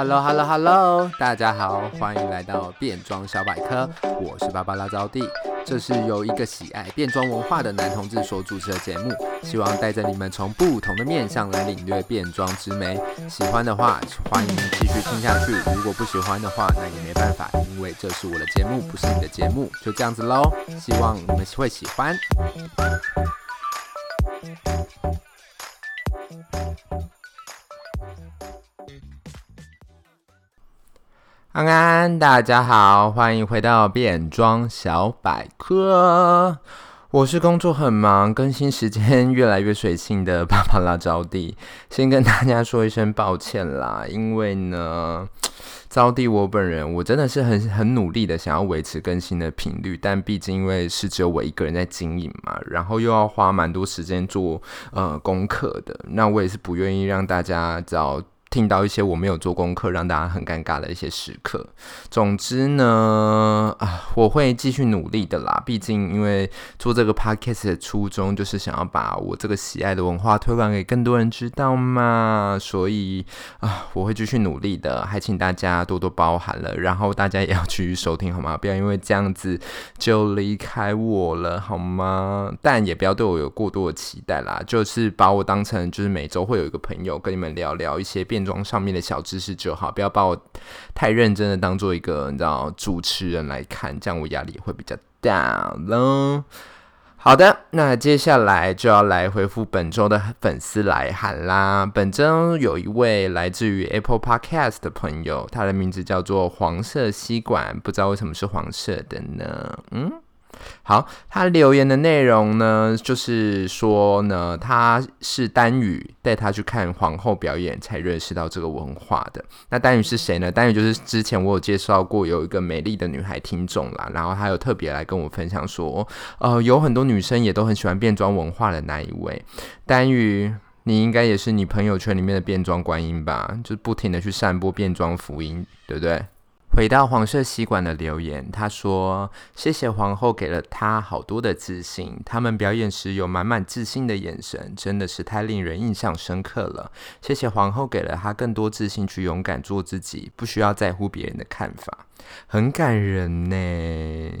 Hello Hello Hello，大家好，欢迎来到变装小百科，我是芭芭拉招弟，这是由一个喜爱变装文化的男同志所主持的节目，希望带着你们从不同的面向来领略变装之美。喜欢的话，欢迎继续听下去；如果不喜欢的话，那也没办法，因为这是我的节目，不是你的节目，就这样子喽。希望你们会喜欢。安安，大家好，欢迎回到变装小百科。我是工作很忙，更新时间越来越随性的芭芭拉招弟，先跟大家说一声抱歉啦。因为呢，招弟我本人，我真的是很很努力的想要维持更新的频率，但毕竟因为是只有我一个人在经营嘛，然后又要花蛮多时间做呃功课的，那我也是不愿意让大家找。听到一些我没有做功课，让大家很尴尬的一些时刻。总之呢，啊，我会继续努力的啦。毕竟，因为做这个 podcast 的初衷就是想要把我这个喜爱的文化推广给更多人知道嘛。所以啊，我会继续努力的，还请大家多多包涵了。然后大家也要继续收听好吗？不要因为这样子就离开我了好吗？但也不要对我有过多的期待啦。就是把我当成就是每周会有一个朋友跟你们聊聊一些变。变装上面的小知识就好，不要把我太认真的当做一个你知道主持人来看，这样我压力会比较大喽。好的，那接下来就要来回复本周的粉丝来函啦。本周有一位来自于 Apple Podcast 的朋友，他的名字叫做黄色吸管，不知道为什么是黄色的呢？嗯。好，他留言的内容呢，就是说呢，他是丹羽带他去看皇后表演，才认识到这个文化的。那丹羽是谁呢？丹羽就是之前我有介绍过，有一个美丽的女孩听众啦，然后她有特别来跟我分享说，呃，有很多女生也都很喜欢变装文化的那一位丹羽，你应该也是你朋友圈里面的变装观音吧？就是不停的去散播变装福音，对不对？回到黄色吸管的留言，他说：“谢谢皇后给了他好多的自信，他们表演时有满满自信的眼神，真的是太令人印象深刻了。谢谢皇后给了他更多自信去勇敢做自己，不需要在乎别人的看法，很感人呢。”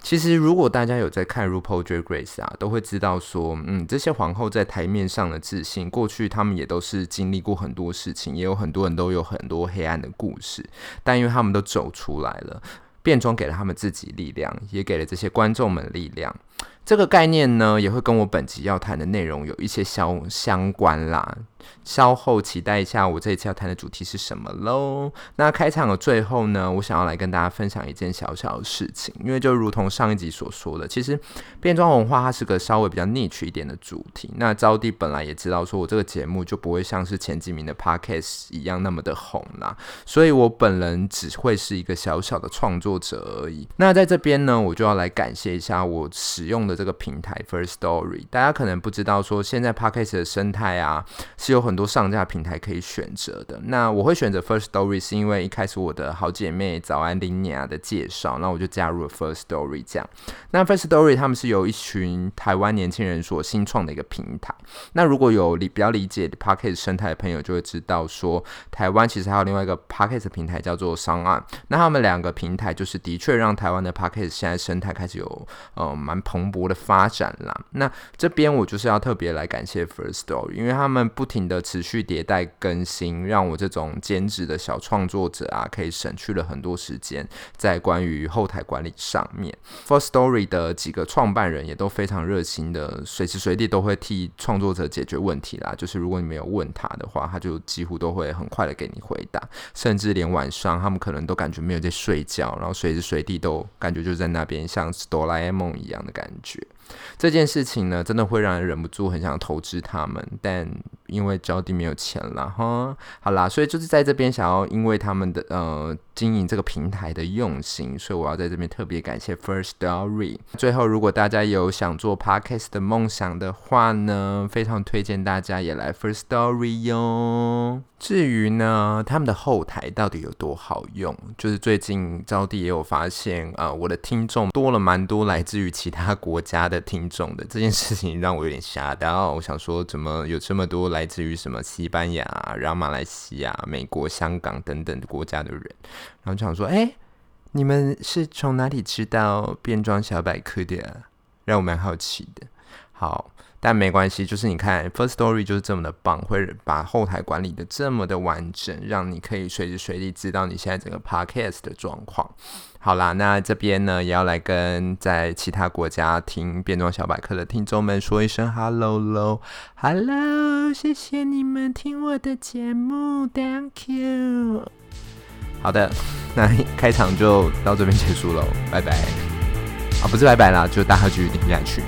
其实，如果大家有在看《RuPaul Drag Race》啊，都会知道说，嗯，这些皇后在台面上的自信，过去他们也都是经历过很多事情，也有很多人都有很多黑暗的故事，但因为他们都走出来了，变装给了他们自己力量，也给了这些观众们力量。这个概念呢，也会跟我本集要谈的内容有一些相相关啦。稍后期待一下，我这一次要谈的主题是什么喽？那开场的最后呢，我想要来跟大家分享一件小小的事情，因为就如同上一集所说的，其实变装文化它是个稍微比较 niche 一点的主题。那招弟本来也知道，说我这个节目就不会像是前几名的 podcast 一样那么的红啦，所以我本人只会是一个小小的创作者而已。那在这边呢，我就要来感谢一下我使用的这个平台 First Story。大家可能不知道，说现在 podcast 的生态啊是有很多上架平台可以选择的。那我会选择 First Story，是因为一开始我的好姐妹早安林尼亚的介绍，那我就加入了 First Story。这样，那 First Story 他们是由一群台湾年轻人所新创的一个平台。那如果有理比较理解 Podcast 生态的朋友，就会知道说，台湾其实还有另外一个 Podcast 平台叫做商案。那他们两个平台就是的确让台湾的 Podcast 现在生态开始有呃蛮蓬勃的发展啦。那这边我就是要特别来感谢 First Story，因为他们不停的持续迭代更新，让我这种兼职的小创作者啊，可以省去了很多时间在关于后台管理上面。First Story 的几个创办人也都非常热心的，随时随地都会替创作者解决问题啦。就是如果你没有问他的话，他就几乎都会很快的给你回答，甚至连晚上他们可能都感觉没有在睡觉，然后随时随地都感觉就在那边，像哆啦 A 梦一样的感感觉。这件事情呢，真的会让人忍不住很想投资他们，但因为招弟没有钱了哈，好啦，所以就是在这边想要因为他们的呃经营这个平台的用心，所以我要在这边特别感谢 First Story。最后，如果大家有想做 Podcast 的梦想的话呢，非常推荐大家也来 First Story 哟。至于呢，他们的后台到底有多好用，就是最近招弟也有发现啊、呃，我的听众多了蛮多来自于其他国家的。听众的这件事情，让我有点吓到。我想说，怎么有这么多来自于什么西班牙、然后马来西亚、美国、香港等等国家的人？然后就想说，哎，你们是从哪里知道变装小百科的？让我蛮好奇的。好。但没关系，就是你看，First Story 就是这么的棒，会把后台管理的这么的完整，让你可以随时随地知道你现在整个 Podcast 的状况。好啦，那这边呢也要来跟在其他国家听变装小百科的听众们说一声 Hello 喽，Hello，谢谢你们听我的节目，Thank you。好的，那开场就到这边结束喽，拜拜。啊，不是拜拜啦，就大家继续听下去。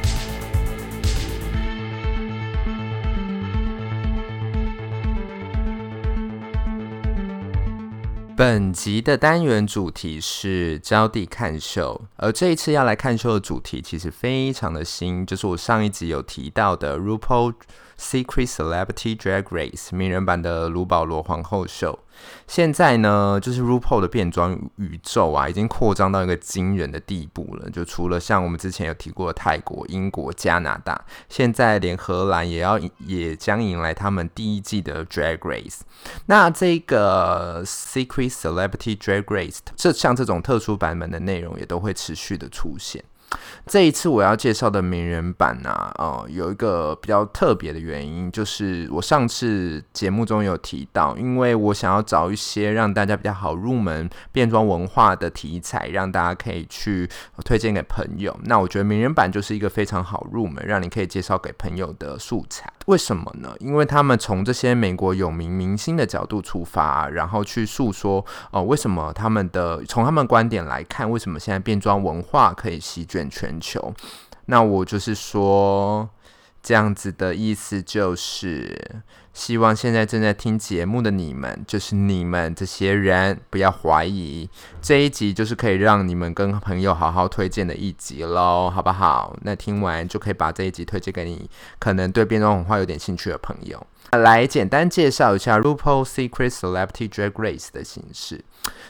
本集的单元主题是招娣看秀，而这一次要来看秀的主题其实非常的新，就是我上一集有提到的 RuPaul Secret Celebrity Drag Race 名人版的卢保罗皇后秀。现在呢，就是 RuPaul 的变装宇宙啊，已经扩张到一个惊人的地步了。就除了像我们之前有提过的泰国、英国、加拿大，现在连荷兰也要也将迎来他们第一季的 Drag Race。那这个 Secret Celebrity Drag Race，这像这种特殊版本的内容，也都会持续的出现。这一次我要介绍的名人版啊，呃，有一个比较特别的原因，就是我上次节目中有提到，因为我想要找一些让大家比较好入门变装文化的题材，让大家可以去推荐给朋友。那我觉得名人版就是一个非常好入门，让你可以介绍给朋友的素材。为什么呢？因为他们从这些美国有名明星的角度出发，然后去诉说，哦、为什么他们的从他们观点来看，为什么现在变装文化可以席卷全球？那我就是说，这样子的意思就是，希望现在正在听节目的你们，就是你们这些人，不要怀疑，这一集就是可以让你们跟朋友好好推荐的一集喽，好不好？那听完就可以把这一集推荐给你可能对变装文化有点兴趣的朋友。来简单介绍一下 RuPaul Secret Celebrity Drag Race 的形式。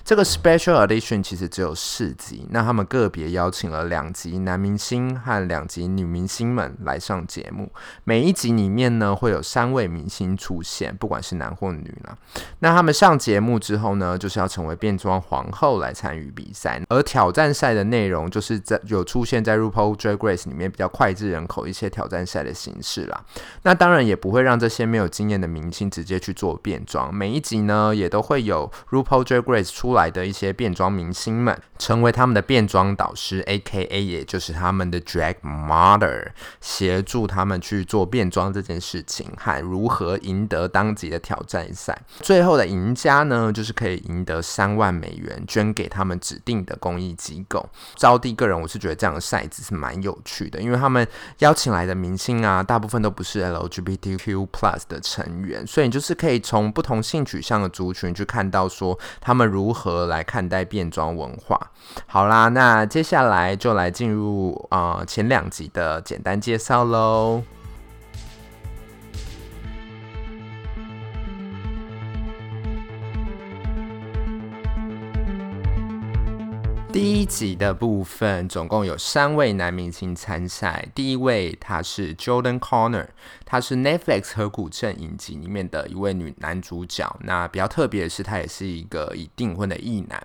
这个 Special Edition 其实只有四集，那他们个别邀请了两集男明星和两集女明星们来上节目。每一集里面呢，会有三位明星出现，不管是男或女啦。那他们上节目之后呢，就是要成为变装皇后来参与比赛。而挑战赛的内容，就是在有出现在 RuPaul Drag Race 里面比较脍炙人口一些挑战赛的形式啦。那当然也不会让这些没有经验的明星直接去做变装。每一集呢，也都会有 RuPaul Drag Race 出来的一些变装明星们，成为他们的变装导师，AKA 也就是他们的 Drag Mother，协助他们去做变装这件事情，和如何赢得当集的挑战赛。最后的赢家呢，就是可以赢得三万美元，捐给他们指定的公益机构。招娣个人，我是觉得这样的赛制是蛮有趣的，因为他们邀请来的明星啊，大部分都不是 LGBTQ Plus 的成员，所以你就是可以从不同性取向的族群去看到说他们如何来看待变装文化。好啦，那接下来就来进入啊、前两集的简单介绍喽。第一集的部分总共有三位男明星参赛。第一位他是 Jordan Connor，他是 Netflix 河谷镇影集里面的一位女男主角。那比较特别的是，他也是一个已订婚的异男。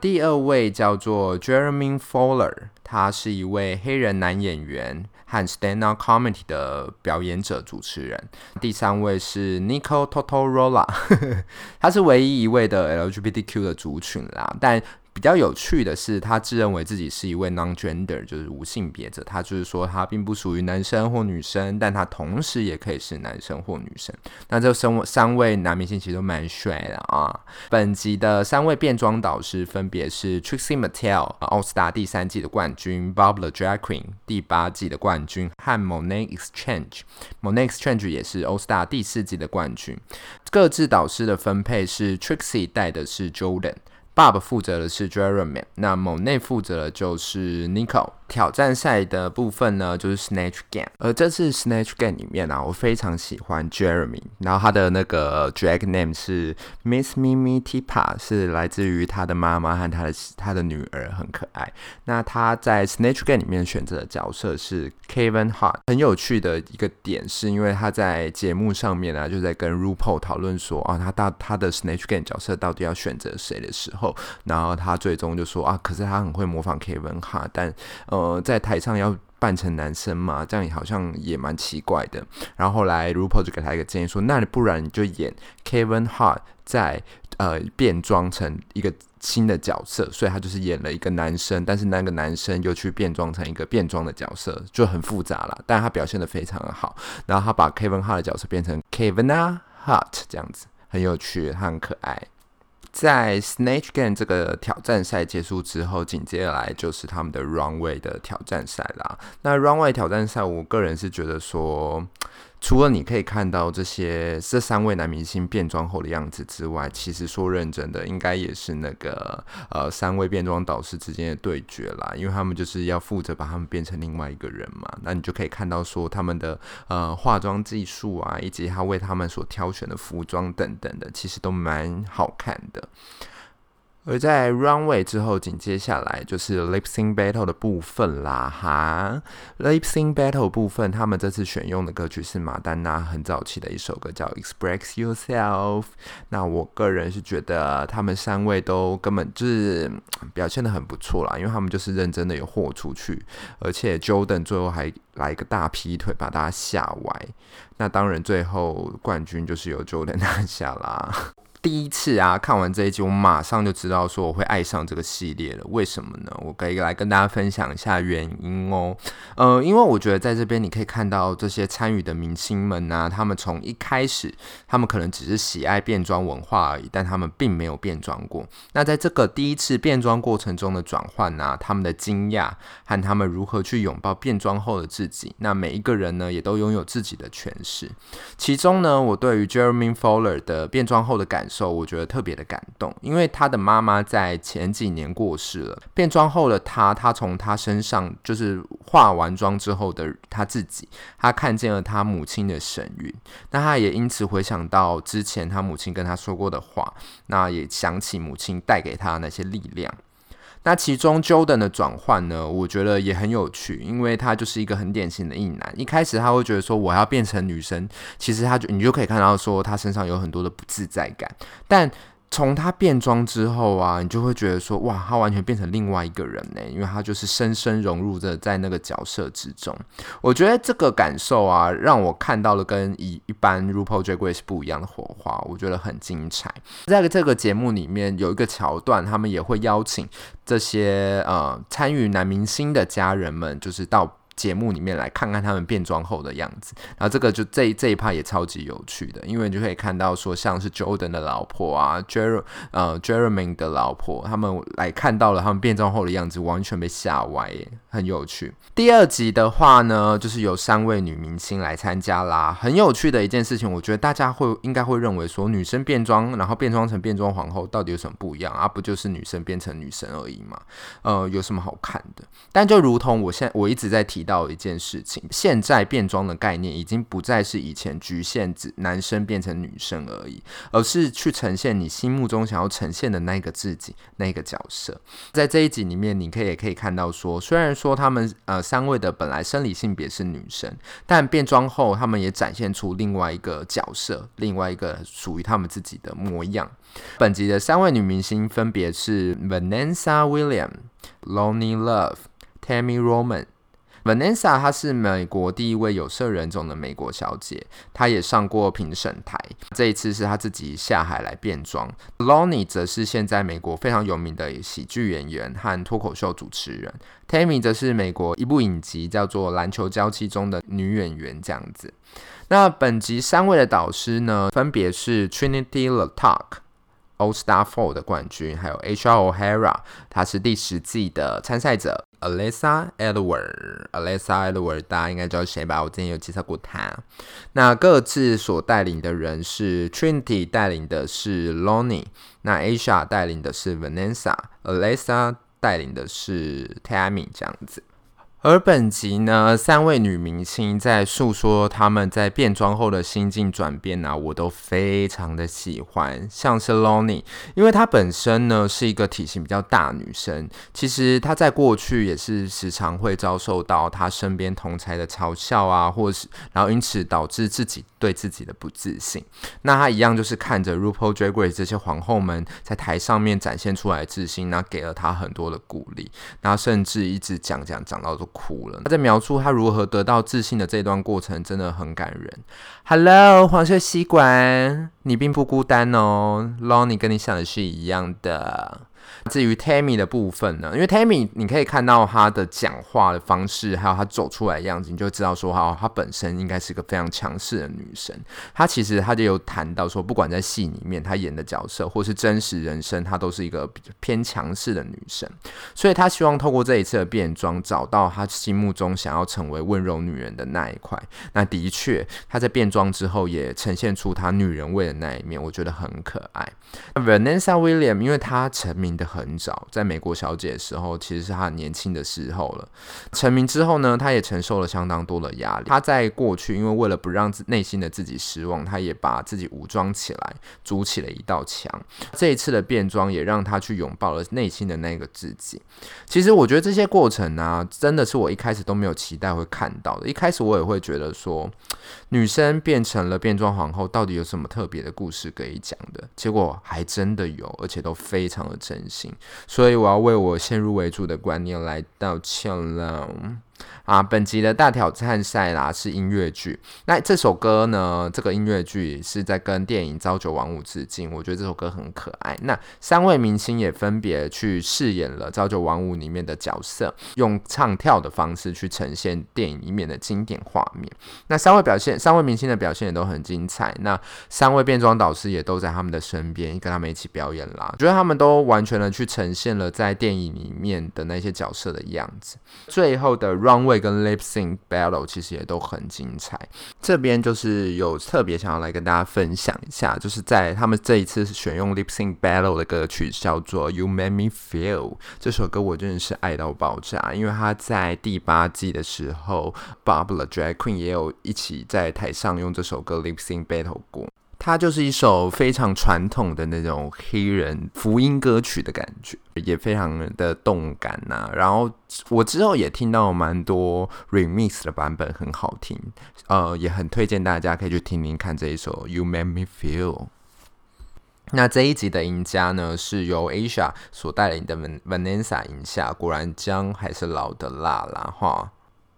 第二位叫做 Jeremy Fowler，他是一位黑人男演员和 Stand Up Comedy 的表演者、主持人。第三位是 Nico Totorola，他是唯一一位的 LGBTQ 的族群啦，但。比较有趣的是，他自认为自己是一位 non-gender，就是无性别者。他就是说，他并不属于男生或女生，但他同时也可以是男生或女生。那这三三位男明星其实都蛮帅的啊。本集的三位变装导师分别是 Trixie Mattel，奥斯达第三季的冠军；Bob the Drag Queen，第八季的冠军；和 Monét X Change。Monét X Change 也是奥斯达第四季的冠军。各自导师的分配是 Trixie 带的是 Jordan。Bob 负责的是 Jeremy，那 Monet 负责的就是 Nico 挑战赛的部分呢，就是 Snatch Game。而这次 Snatch Game 里面啊，我非常喜欢 Jeremy，然后他的那个 Drag Name 是 Miss Mimi Tipa，是来自于他的妈妈和他的他的女儿，很可爱。那他在 Snatch Game 里面选择的角色是 Kevin Hart。很有趣的一个点是，因为他在节目上面啊，就在跟 RuPaul 讨论说啊，他到他的 Snatch Game 角色到底要选择谁的时候，然后他最终就说啊，可是他很会模仿 Kevin Hart，但呃。呃，在台上要扮成男生嘛，这样好像也蛮奇怪的。然后后来 RuPaul 就给他一个建议说，那你不然你就演 Kevin Hart 在呃变装成一个新的角色，所以他就是演了一个男生，但是那个男生又去变装成一个变装的角色，就很复杂了。但他表现的非常的好，然后他把 Kevin Hart 的角色变成 Kevin Hart 这样子，很有趣，他很可爱。在 Snatch Game 这个挑战赛结束之后，紧接着来就是他们的 Runway 的挑战赛啦。那 Runway 挑战赛，我个人是觉得说。除了你可以看到这些这三位男明星变装后的样子之外，其实说认真的，应该也是那个呃三位变装导师之间的对决啦，因为他们就是要负责把他们变成另外一个人嘛。那你就可以看到说他们的呃化妆技术啊，以及他为他们所挑选的服装等等的，其实都蛮好看的。而在 Runway 之后，紧接下来就是 Lip Sync Battle 的部分啦，哈！Lip Sync Battle 部分，他们这次选用的歌曲是马丹娜很早期的一首歌，叫 Express Yourself。那我个人是觉得他们三位都根本就是表现得很不错啦，因为他们就是认真的有豁出去，而且 Jordan 最后还来一个大劈腿，把大家吓歪。那当然，最后冠军就是由 Jordan 拿下啦。第一次啊，看完这一集，我马上就知道说我会爱上这个系列了。为什么呢？我可以来跟大家分享一下原因哦。呃，因为我觉得在这边你可以看到这些参与的明星们呐、啊，他们从一开始，他们可能只是喜爱变装文化而已，但他们并没有变装过。那在这个第一次变装过程中的转换呐，他们的惊讶和他们如何去拥抱变装后的自己，那每一个人呢，也都拥有自己的诠释。其中呢，我对于 Jeremy Fowler 的变装后的感时候我觉得特别的感动，因为他的妈妈在前几年过世了。变装后的他，他从他身上就是化完妆之后的他自己，他看见了他母亲的神韵。那他也因此回想到之前他母亲跟他说过的话，那也想起母亲带给他的那些力量。那其中 Jordan 的转换呢，我觉得也很有趣，因为他就是一个很典型的异男。一开始他会觉得说我要变成女生，其实他就你就可以看到说他身上有很多的不自在感，但。从他变装之后啊，你就会觉得说，哇，他完全变成另外一个人呢，因为他就是深深融入着在那个角色之中。我觉得这个感受啊，让我看到了跟一一般 RuPaul Drag Race 不一样的火花，我觉得很精彩。在这个节目里面有一个桥段，他们也会邀请这些呃参与男明星的家人们，就是到。节目里面来看看他们变装后的样子，然后这个就这这一趴也超级有趣的，因为你就可以看到说，像是 Jordan 的老婆啊，Jerr 呃 Jeremy 的老婆，他们来看到了他们变装后的样子，完全被吓歪，很有趣。第二集的话呢，就是有三位女明星来参加啦，很有趣的一件事情，我觉得大家会应该会认为说，女生变装，然后变装成变装皇后，到底有什么不一样啊？不就是女生变成女生而已嘛？呃，有什么好看的？但就如同我现在我一直在提到。一件事情，现在变装的概念已经不再是以前局限指男生变成女生而已，而是去呈现你心目中想要呈现的那个自己，那个角色。在这一集里面，你可以也可以看到说，虽然说他们呃三位的本来生理性别是女生，但变装后他们也展现出另外一个角色，另外一个属于他们自己的模样。本集的三位女明星分别是 Vanessa William、Loni Love、Tami Roman。Vanessa 她是美国第一位有色人种的美国小姐，她也上过评审台。这一次是她自己下海来变装。Loni 则是现在美国非常有名的喜剧演员和脱口秀主持人。Tammy 则是美国一部影集叫做《篮球娇妻》中的女演员。这样子，那本集三位的导师呢，分别是 Trinity the Tuck。All Star Four 的冠军，还有 HR O'Hara，他是第十季的参赛者。Alyssa Edwards，Alyssa Edward 大家应该知道谁吧？我之前有介绍过他。那各自所带领的人是 Trinity 带领的是 Lonnie，那 Asia 带领的是 Vanessa，Alyssa 带领的是 Tammy，这样子。而本集呢，三位女明星在诉说她们在变装后的心境转变啊，我都非常的喜欢。像是 Loni，因为她本身呢是一个体型比较大女生，其实她在过去也是时常会遭受到她身边同侪的嘲笑啊，或是然后因此导致自己对自己的不自信。那她一样就是看着 RuPaul Drag Race 这些皇后们在台上面展现出来自信，那给了她很多的鼓励，然后甚至一直讲讲讲到哭了。他在描述他如何得到自信的这段过程，真的很感人。Hello，黄色吸管，你并不孤单哦，Loni 跟你想的是一样的。至于 Tammy 的部分呢，因为 Tammy 你可以看到她的讲话的方式，还有她走出来的样子，你就知道说哈，她本身应该是个非常强势的女生。她其实她就有谈到说，不管在戏里面她演的角色，或是真实人生，她都是一个比较偏强势的女生。所以她希望透过这一次的变装，找到她心目中想要成为温柔女人的那一块。那的确，她在变装之后也呈现出她女人味的那一面，我觉得很可爱。Vanessa William，因为她成名的。很早，在美国小姐的时候，其实是她年轻的时候了。成名之后呢，她也承受了相当多的压力。她在过去，因为为了不让自内心的自己失望，她也把自己武装起来，筑起了一道墙。这一次的变装也让她去拥抱了内心的那个自己。其实我觉得这些过程呢、真的是我一开始都没有期待会看到的。一开始我也会觉得说，女生变成了变装皇后，到底有什么特别的故事可以讲的？结果还真的有，而且都非常的真心。所以我要为我先入为主的观念来道歉了。啊，本集的大挑战赛啦是音乐剧。那这首歌呢？这个音乐剧是在跟电影《朝九晚五》致敬。我觉得这首歌很可爱。那三位明星也分别去饰演了《朝九晚五》里面的角色，用唱跳的方式去呈现电影里面的经典画面。那三位表现，三位明星的表现也都很精彩。那三位变装导师也都在他们的身边，跟他们一起表演啦。我觉得他们都完全的去呈现了在电影里面的那些角色的样子。最后的 Runway 跟 Lip Sync Battle 其实也都很精彩。这边就是有特别想要来跟大家分享一下，就是在他们这一次选用 Lip Sync Battle 的歌曲叫做 You Make Me Feel 这首歌，我真的是爱到爆炸，因为他在第八季的时候，Bob the Drag Queen 也有一起在台上用这首歌 Lip Sync Battle 过。它就是一首非常传统的那种黑人福音歌曲的感觉，也非常的动感呐、然后我之后也听到蛮多 remix 的版本，很好听。呃，也很推荐大家可以去听听看这一首 You Make Me Feel。那这一集的赢家呢，是由 Asia 所带领的 Vanessa 赢下。果然姜还是老的辣啦，哈。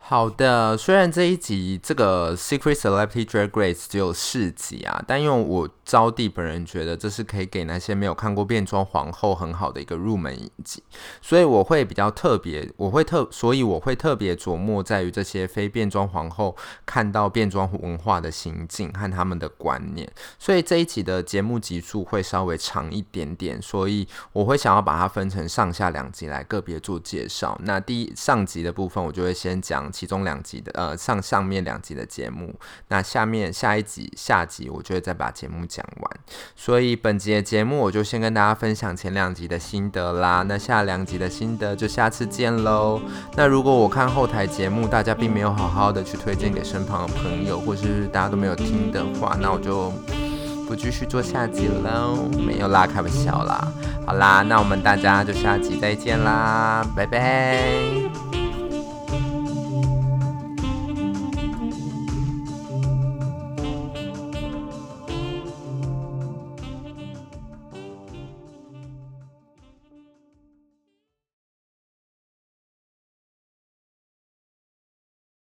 好的，虽然这一集这个 Secret Celebrity Drag Race 只有四集啊，但因为我招娣本人觉得这是可以给那些没有看过变装皇后很好的一个入门影集，所以我会比较特别，我会特，所以我会特别琢磨在于这些非变装皇后看到变装文化的心境和他们的观念，所以这一集的节目集数会稍微长一点点，所以我会想要把它分成上下两集来个别做介绍。那第一上集的部分，我就会先讲。其中两集的呃上上面两集的节目，那下面下一集下集我就会再把节目讲完，所以本集的节目我就先跟大家分享前两集的心得啦，那下两集的心得就下次见喽。那如果我看后台节目，大家并没有好好的去推荐给身旁的朋友，或是大家都没有听的话，那我就不继续做下集喽，没有啦，开玩笑啦。好啦，那我们大家就下集再见啦，拜拜。